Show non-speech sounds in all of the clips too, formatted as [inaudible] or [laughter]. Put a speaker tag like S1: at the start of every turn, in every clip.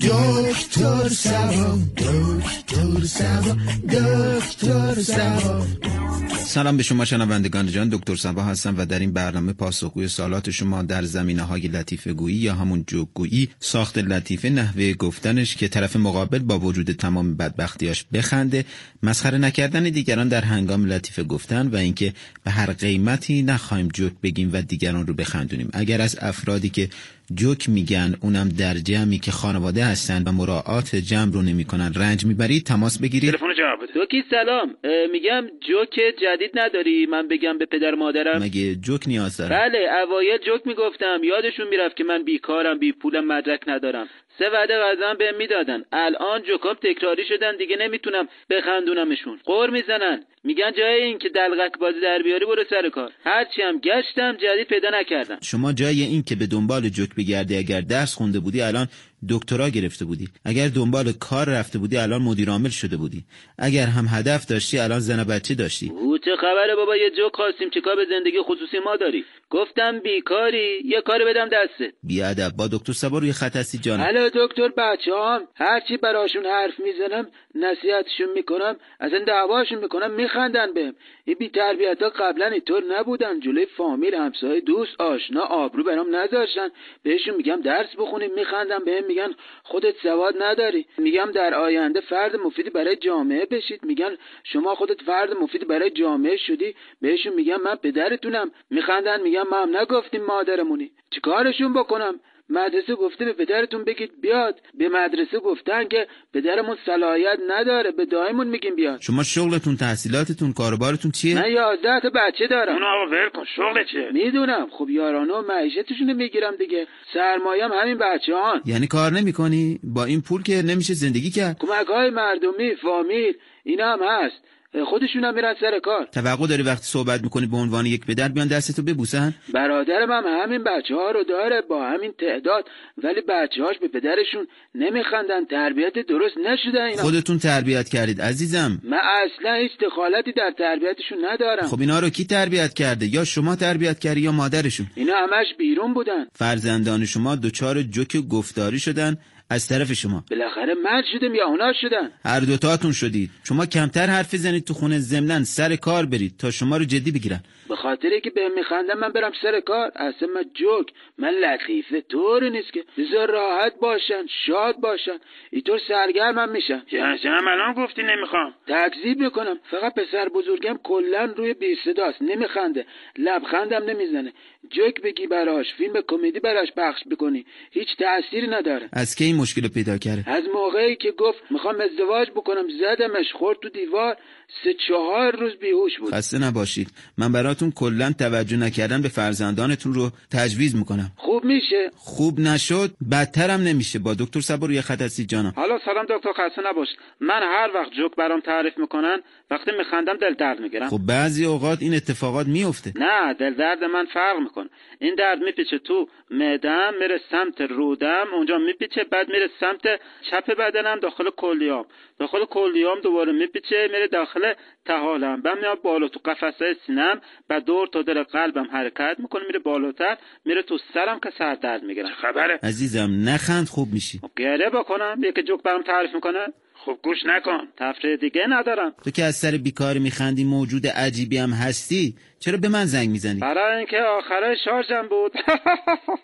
S1: دکتر سوا دکتر سوا دکتر سوا
S2: سلام به شما شنوندگان جان. دکتر سبا هستم و در این برنامه پاسخگوی سوالات شما در زمینه های لطیفه گویی یا همون جوگگویی ساخت لطیفه نحوه گفتنش که طرف مقابل با وجود تمام بدبختیاش بخنده مسخره نکردن دیگران در هنگام لطیفه گفتن و اینکه به هر قیمتی نخواهیم جوک بگیم و دیگران رو بخندونیم. اگر از افرادی که جوک میگن اونم در جمعی که خانواده هستن و مراعات جمع رو نمی‌کنن. رنج می‌برید تماس بگیرید.
S3: تلفن جواب بده.
S4: دوکی سلام. میگم جوک جدید نداری؟ من بگم به پدر مادرم.
S2: مگه جوک نیاز دارم؟
S4: بله اوایل جوک می‌گفتم. یادشون می‌رفت که من بیکارم بی پولم مدرک ندارم. سه وعده غذا بهم می‌دادن. الان جوکام تکراری شدن دیگه نمی‌تونم بخندونمشون. قور می‌زنن. میگن جای این که دلغک بازی در بیاری برو سر کار. هرچی هم گشتم جدید پیدا نکردم.
S2: شما جای این که به دنبال جوک بگردی اگر درس خونده بودی الان دکترا گرفته بودی. اگر دنبال کار رفته بودی الان مدیر عامل شده بودی. اگر هم هدف داشتی الان زن بچه داشتی.
S4: او چه خبره بابا؟ یه جوک خواستیم چیکار به زندگی خصوصی ما داری؟ گفتم بیکاری یه کاری بدم دستت.
S2: بیادب با دکتر سبا روی خط هستی جانم.
S4: الو دکتر هم هرچی براشون حرف می‌زنم نصیحتشون می‌کنم از این دعواشون می‌کنم میخندن بهم. این بی تربیت ها قبلا اینطور نبودن. جلوی فامیل همسایه دوست آشنا آبرو برام نذاشتن. بهشون میگم درس بخونیم میخندم بهم میگن خودت سواد نداری. میگم در آینده فرد مفیدی برای جامعه بشید. میگن شما خودت فرد مفیدی برای جامعه شدی. بهشون میگم من پدرتونم. میخندن میگم ما هم نگفتیم مادرمونی. چیکارشون بکنم؟ مدرسه گفته به پدرتون بگید بیاد. به مدرسه گفتن که پدرمون صلاحیت نداره به دایمون میگیم بیاد.
S2: شما شغلتون تحصیلاتتون کاروبارتون چیه؟
S4: من یازده تا بچه دارم.
S3: اونو آقا ول کن شغل چیه؟
S4: می‌دونم. خب یارانه و معیشتشونو می‌گیرم دیگه. سرمایم همین بچه هان
S2: یعنی کار نمی‌کنی؟ با این پول که نمیشه زندگی کرد؟
S4: کمک های مردمی فامیل اینا هم هست. خودشون هم میرن سر کار.
S2: توقع داری وقتی صحبت می‌کنی به عنوان یک پدر بیان دستتو ببوسن؟
S4: برادرم هم همین بچه ها رو داره با همین تعداد ولی بچه هاش به پدرشون نمیخندن. تربیت درست نشده اینا.
S2: خودتون تربیت کردید عزیزم.
S4: من اصلا هیچ دخالتی در تربیتشون ندارم.
S2: خب اینا رو کی تربیت کرده؟ یا شما تربیت کردی یا مادرشون؟
S4: اینا همش بیرون بودن.
S2: فرزندان شما دچار جوک گفتاری شدن. از طرف شما.
S4: بالاخره مرد شدیم یا اونا شدن؟
S2: هر دوتاتون شدید. شما کمتر حرف بزنید تو خونه ضمنا سر کار برید تا شما رو جدی بگیرن.
S4: به خاطر که بهم میخندم من برم سر کار. اصلا من جوک. من لطیفه. طوری نیست که. بذار راحت باشن. شاد باشن. اینطور سرگرمم میشن
S3: هم الان گفتی نمی‌خوام.
S4: تکذیب می‌کنم. فقط پسر بزرگم کلا روی بی صداست نمیخنده. لبخندم نمی‌زنه. جوک بگی براش. فیلم کمدی براش پخش بکنی. هیچ تأثیری نداره.
S2: از کی این مشکل پیدا کرده؟
S4: از موقعی که گفت می‌خوام ازدواج بکنم زدمش خورد تو دیوار. سه چهار روز بیهوش بود.
S2: خسته نباشید. من براتون کلا توجه نکردن به فرزندانتون رو تجویز می‌کنم.
S4: خوب میشه.
S2: خوب نشد بدترم نمیشه. با دکتر صبر روی خط هستی جانم.
S3: حالا سلام دکتر خسته نباش. من هر وقت جوک برام تعریف می‌کنن وقتی میخندم دل درد می‌گیرم.
S2: خب بعضی اوقات این اتفاقات میفته
S3: نه دل درد من فرق می‌کنه. این درد میپیچه تو معدم میره سمت رودم اونجا میپیچه بعد میره سمت چپ بدنم داخل کلیام. داخل کلیام دوباره میپیچه میره داخل تحالم بعد میاد بالا تو قفسه سینم بعد دور تا دل قلبم حرکت می‌کنه میره بالاتر میره تو سرم که سر درد می‌گیرم خبره؟
S2: عزیزم نخند خوب میشی.
S3: خب گره بکنم یکی جوک برام تعریف می‌کنه. خب گوش نکن. تفریح دیگه ندارم.
S2: تو که از سر بیکاری میخندی موجود عجیبی هم هستی چرا به من زنگ می‌زنی؟
S3: برای اینکه آخره شارژم بود.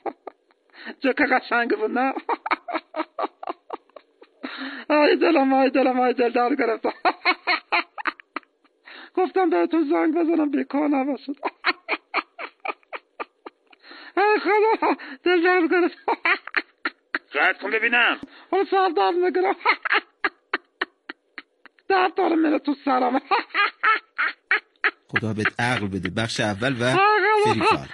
S3: [laughs] جوک قشنگ بود نه؟ [laughs] آی دلم آی دلم آی دل در گرفت. [laughs] گفتم به تو زنگ بزنم بیکار نباشد خدا دل در گرفت قد کن ببینم. اون سر درد می‌گیرم درد داره میره تو سرم.
S2: خدا بهت عقل بده. بخش اول و فریفال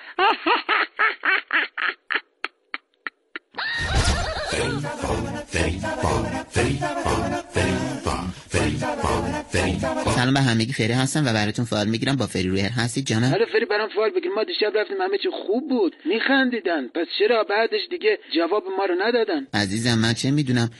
S5: سلام به همگی فری هستم و براتون فعال می‌گیرم. با فری رویر هستید جانم
S4: آره فری برام فال بگیر. ما دیشب رفتیم همه چی خوب بود. میخندیدن. پس چرا بعدش دیگه جواب ما رو ندادن؟
S5: عزیزم من چه می‌دونم؟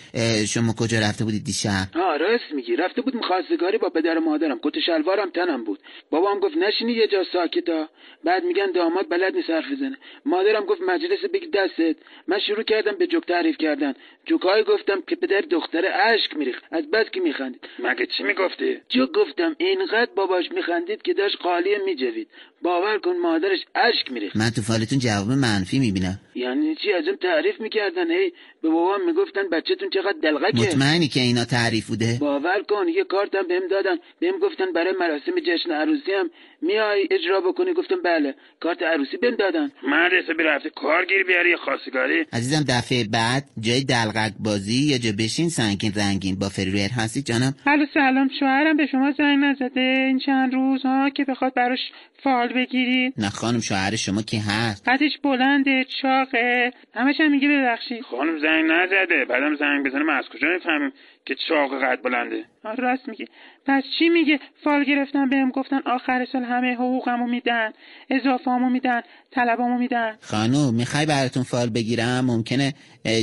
S5: شما کجا رفته بودید دیشب؟
S4: آه راست میگی. رفته بود خواستگاری با پدر و مادرم. کت شلوارم تنم بود. بابام گفت نشینی یه جا ساکتا بعد میگن داماد بلد نیست حرف بزنه. مادرم گفت مجلس بگی دستت. من شروع کردم به جوک تعریف کردن. جوکای گفتم که پدر دختر اشک میریخت. از بس که میخندید.
S3: مگه چی می‌گفتی؟
S4: جوک گفتم اینقدر باباش میخندید که داشت قالیه میجوید. باور کن مادرش اشک میریخت.
S5: من تو فالتون جواب منفی می‌بینم.
S4: یعنی چی؟ ازم تعریف می‌کردن. هی به بابام می‌گفتن بچهتون چقدر دلغکه.
S5: مطمئنی که اینا تعریف بوده؟
S4: باور کن یه کارتم بهم دادن. بهم گفتن برای مراسم جشن عروسی هم میای اجرا بکنی. گفتم بله. کارت عروسی بهم دادن.
S3: من حسابی رفته کارگیر بیاری یا خواستگاری.
S5: عزیزم دفعه بعد جای دلغک بازی یا جا بشین سنگین رنگین با فری رویر هستید جانم.
S6: الو سلام. شوهرم به شما زنگ نزده. این چند روز ها که بخواد براش فال بگیرید.
S5: نه خانم شوهر شما کی هست.
S6: قدش بلنده چاقه. همش هم میگه ببخشید.
S3: خانم زنگ نزده. بعدم زنگ بزنه. ما از کجا می‌فهمیم که چاق قد بلنده.
S6: راست میگه پس چی میگه فال گرفتن بهم گفتن آخر سال همه حقوقمو میدن اضافهامو میدن طلبامو میدن.
S5: خانم می‌خوای براتون فال بگیرم؟ ممکنه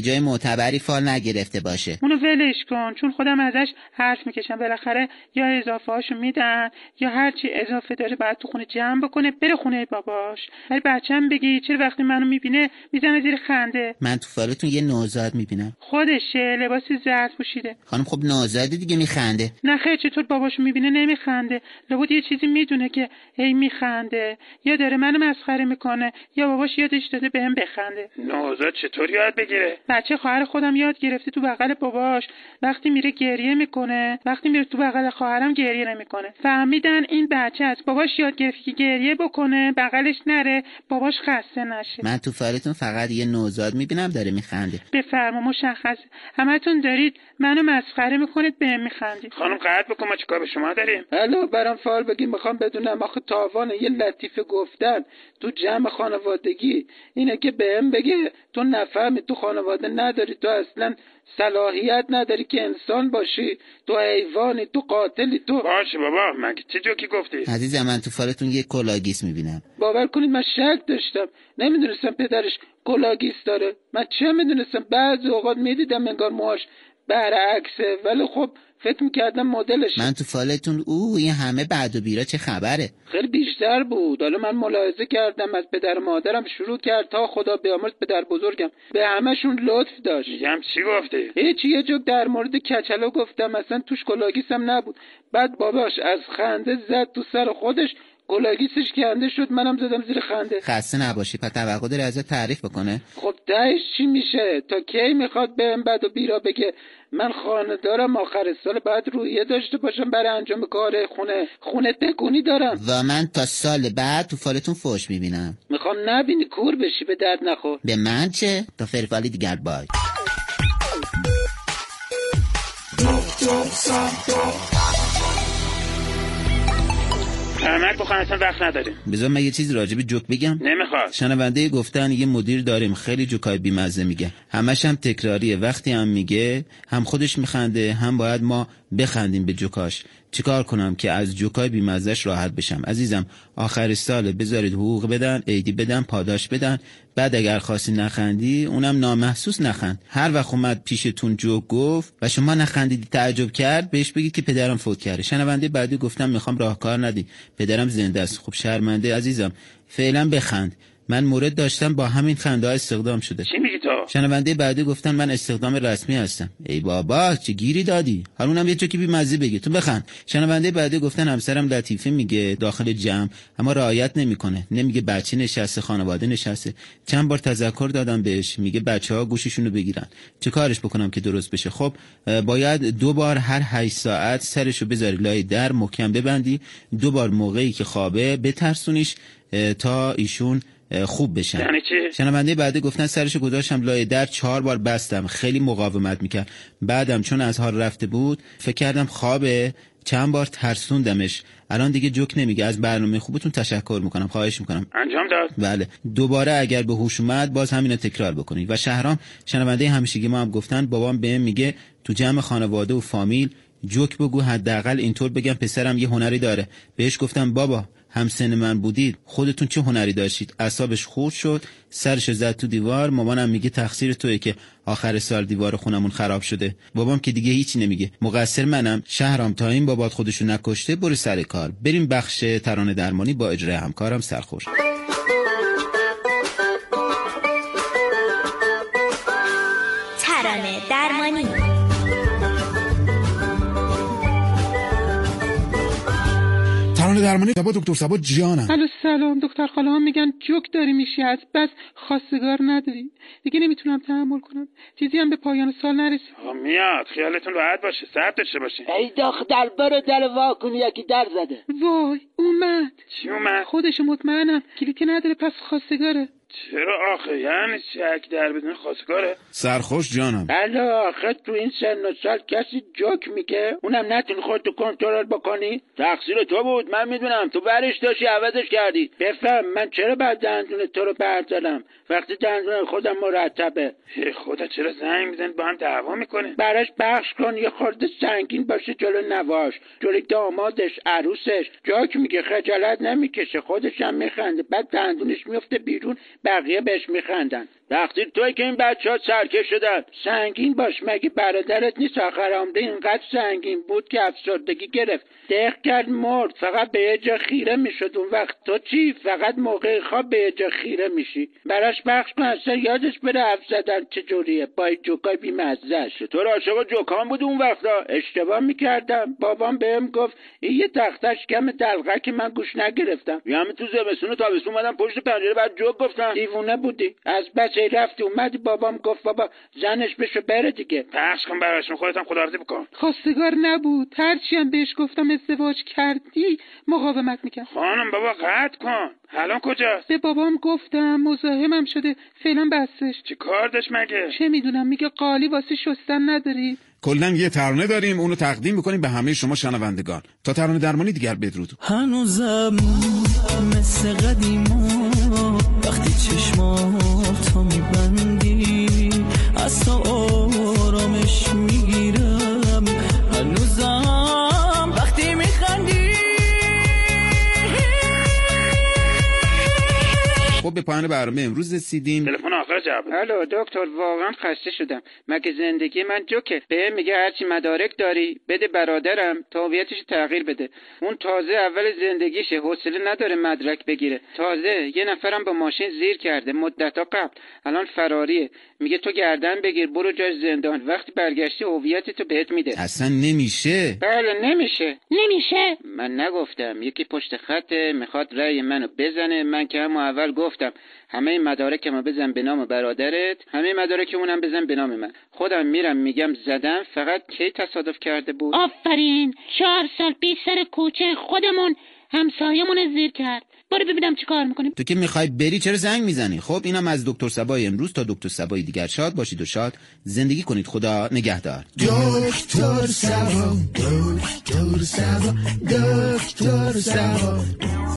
S5: جای معتبری فال نگرفته باشه.
S6: اونو ولش کن چون خودم ازش حرف می‌کشم. بالاخره یا اضافه هاشو میدن یا هرچی اضافه داره باید تو خونه جمع بکنه بره خونه باباش. ولی بچم بگی چرا وقتی منو می‌بینه می‌زنه زیر خنده؟
S5: من تو فالتون یه نوزاد می‌بینم.
S6: خودشه لباس زرد پوشیده.
S5: خانم خب نوزاده دیگه میخنده.
S6: نه خیر چطور باباشو می‌بینه؟ نمیخنده. لابد یه چیزی می‌دونه که هی میخنده. یا داره منو مسخره می‌کنه یا باباش یادش داده بهم بخنده.
S3: نوزاد چطور یاد بگیره؟
S6: بچه خواهر خودم یاد گرفته تو بغل باباش. وقتی میره گریه می‌کنه وقتی میره تو بغل خواهرم گریه نمی‌کنه. فهمیدن این بچه از باباش یاد گرفته که گریه بکنه بغلش نره باباش خسته نشه.
S5: من تو فالتون فقط یه نوزاد می‌بینم داره میخنده.
S6: بفرما مشخص. همتون دارید منو مسخره می‌کنید بهم میخندید.
S3: خانم قطع بکن ما چیکار به شما داریم؟
S4: الو برام فال بگی می‌خوام بدونم آخه تاوان یه لطیفه گفتن تو جمع خانوادگی. اینه که بهم بگه تو نفهمی تو خانواده نداری تو اصلا صلاحیت نداری که انسان باشی. تو حیوانی تو قاتلی تو
S3: باشه بابا مگه چه جوکی گفتی؟
S5: عزیزم من تو فالتون یه کلاگیس می‌بینم.
S4: باور کنید من شک داشتم. نمی‌دونستم پدرش کلاگیس داره. من چه می‌دونستم؟ بعضی اوقات می‌دیدم انگار موهاش برعکسه. ولی خب فکر می‌کردم مدلش
S5: من تو فالتون اوه این همه بد و بیراه چه خبره؟
S4: خیلی بیشتر بود. حالا من ملاحظه کردم از پدر و مادرم شروع کرد تا خدا بیامرز پدر بزرگم. به همشون لطف داشت.
S3: میگم چی گفتی؟
S4: هیچ یه جوک در مورد کچلو گفتم. اصلا توش کلاگیسم نبود. بعد باباش از خنده زد تو سر خودش. کلاگیسش کنده شد منم زدم زیر خنده.
S5: خسته نباشی پس توقع داری ازت تعریف بکنه؟
S4: خب تهش چی میشه؟ تا کی می‌خواد بهم بد و بیرا بگه؟ من خانه دارم آخر سال بعد رویه داشته باشم برای انجام کار خونه. خونه تکونی دارم.
S5: و من تا سال بعد تو فالتون فوش می‌بینم.
S4: می‌خوام نبینی کور بشی به درد نخور.
S5: به من چه؟ تا فریفالی دیگر بای.
S3: ترمک بخوام اصلا وقت نداریم.
S2: بذار من یه چیزی راجع به جوک بگم.
S3: نمی‌خواد.
S2: شنونده گفتن یه مدیر داریم خیلی جوکای بیمزه میگه. همش هم تکراریه. وقتی هم میگه هم خودش میخنده هم باید ما بخندیم به جوکاش. چیکار کنم که از جوکای بیمزش راحت بشم؟ عزیزم آخر سال بذارید حقوق بدن عیدی بدن پاداش بدن. بعد اگر خواستی نخندی اونم نامحسوس نخند. هر وقت اومد پیشتون جوک گفت و شما نخندیدی تعجب کرد بهش بگید که پدرم فوت کرده. شنونده بعدی گفتم می‌خوام راهکار ندی پدرم زنده است. خب شرمنده عزیزم. فعلا بخند. من مورد داشتم با همین خنده ها استخدام شده.
S3: چی میگی تو؟
S2: شنونده بعدی گفتن من استخدام رسمی هستم. ای بابا چه گیری دادی؟ حالونم یه چکی بی مزه بگی. تو بخند. شنونده بعدی گفتن همسرم لطیفه میگه داخل جمع اما رعایت نمی‌کنه. نمیگه بچه نشسته خانواده نشسته. چند بار تذکر دادم بهش. میگه بچه ها گوششونو بگیرن. چه کارش بکنم که درست بشه؟ خب باید دو بار هر 8 ساعت سرشو بذاری لای در محکم ببندی. دو بار موقعی که خوابه بترسونیش تا ایشون خوب بشن.
S3: یعنی چی؟
S2: شنونده بعدی گفتن سرشو گذاشتم لای در چهار بار بستم. خیلی مقاومت می‌کرد. بعدم چون از حال رفته بود فکر کردم خوابه. چند بار ترسوندمش. الان دیگه جوک نمیگه. از برنامه خوبتون تشکر می‌کنم. خواهش می‌کنم.
S3: انجام داد.
S2: بله. دوباره اگر به هوش اومد باز همینو تکرار بکنید. و شهرام شنونده همیشگی ما هم گفتن بابام بهم میگه تو جمع خانواده و فامیل جوک بگو حداقل اینطور بگم پسرم یه هنری داره. بهش گفتم بابا همسن من بودید خودتون چه هنری داشتید؟ اعصابش خورد شد سرش زد تو دیوار مامانم میگه تقصیر توی که آخر سال دیوار خونمون خراب شده. بابام که دیگه هیچی نمیگه. مقصر منم شهرام تا این بابات خودشو نکشته برو سر کار. بریم بخش ترانه درمانی با اجرای همکارم سرخوش.
S7: درمانی
S1: سبا دکتر سبا جانم
S6: الو سلام. دکتر خاله هم میگن جوک داری میشی. از بس خواستگار نداری. دیگه نمی‌تونم تحمل کنم. چیزی هم به پایان سال نرسید
S3: آقا میاد. خیالتون راحت باشه. سرد داشته باشین.
S4: ای دختر برو در واکن یکی در زده.
S6: وای اومد.
S3: چی اومد؟
S6: خودش مطمئنم. کلیک نداره پس خواستگاره.
S3: چرا آخه؟ یعنی شک در بدون خواستگاره.
S2: سرخوش جانم.
S4: بله آخه تو این سن و سال کسی جوک میگه؟ اونم نتونی خودتو کنترل بکنی. تقصیر تو بود. من می‌دونم. تو برش داشتی عوضش کردی. بفهم من چرا بعد دندون تو رو بردارم؟ وقتی دندون خودم مرتبه.
S3: خدا چرا زنگ می‌زنی؟ با هم دعوا می‌کنه
S4: براش بخش کن. یه خورده سنگین باشه جلو نواش. جلوی دامادش عروسش. جاک میگه خجالت نمی‌کشه. خودش هم میخنده. بعد دندونش میفته بیرون. بقیه بهش میخندن. وقتی توی که این بچه ها سرکش شدن. سنگین باش مگه برادرت نیست آخر آمده اینقدر سنگین بود که افسردگی گرفت؟ دق کرد مرد. فقط به یه جا خیره می‌شد. اون وقت تو چی؟ فقط موقع خواب به یه جا خیره میشی. براش بخش کن اصلا یادش بره حرف زدن چجوریه با جوکای بیمزهش تو عاشق جوکان بود اون وقتا؟ اشتباه می‌کردم. بابام بهم گفت این یه تختش کم دلغه که من گوش نگرفتم. یه همه تو زمستون و تابستون اومدم پشت پنجره بعد جوک گفتم دیوونه بودی. از بس ای رفتی اومدی بابام گفت بابا زنش بشو بره دیگه.
S3: پخش کن براشون خودت هم خداحافظی بکن.
S6: خواستگار نبود. هرچی هم بهش گفتم ازدواج کردی مقاومت می‌کرد.
S3: خانم بابا قطع کن. الان کجاست؟
S6: به بابام گفتم مزاحمم شده فعلا بستش.
S3: چی کار داشت مگه؟
S6: چه می‌دونم میگه قالی واسه شستن نداری.
S1: کلا یه ترانه داریم اونو تقدیم می‌کنیم به همه شما شنوندگان. تا ترانه درمانی دیگر بدرود.
S8: هنوزم مثل قدیما
S2: پایان برنامه امروز رسیدیم.
S3: تلفن آخر جواب.
S4: الو دکتر واقعا خسته شدم. مگه زندگی من جوکه؟ به میگه هرچی مدارک داری بده برادرم تا هویتش تغییر بده. اون تازه اول زندگیشه حوصله نداره مدرک بگیره. تازه یه نفرم با ماشین زیر کرده مدتها قبل. الان فراریه میگه تو گردن بگیر برو جای زندان. وقتی برگشتی هویتتو بهت میده.
S2: اصلا نمیشه.
S4: بله نمیشه.
S7: نمیشه.
S4: من نگفتم یکی پشت خطه می‌خواد رأی منو بزنه. من که همون اول گفتم همه مدارکمو بزن به نام برادرت همه مدارک اونم بزن به نام من. خودم میرم میگم زدم فقط کی تصادف کرده بود؟
S7: آفرین! چهار سال پیش سر کوچه خودمون همسایمون زیر کرد. برو ببینم چی کار می‌کنیم.
S2: تو که می‌خوای بری چرا زنگ می‌زنی؟ خب اینم از دکتر سبای امروز تا دکتر سبای دیگر. شاد باشید و شاد زندگی کنید. خدا نگهدار.
S1: دکتر سبا دکتر سبا دکتر سبا.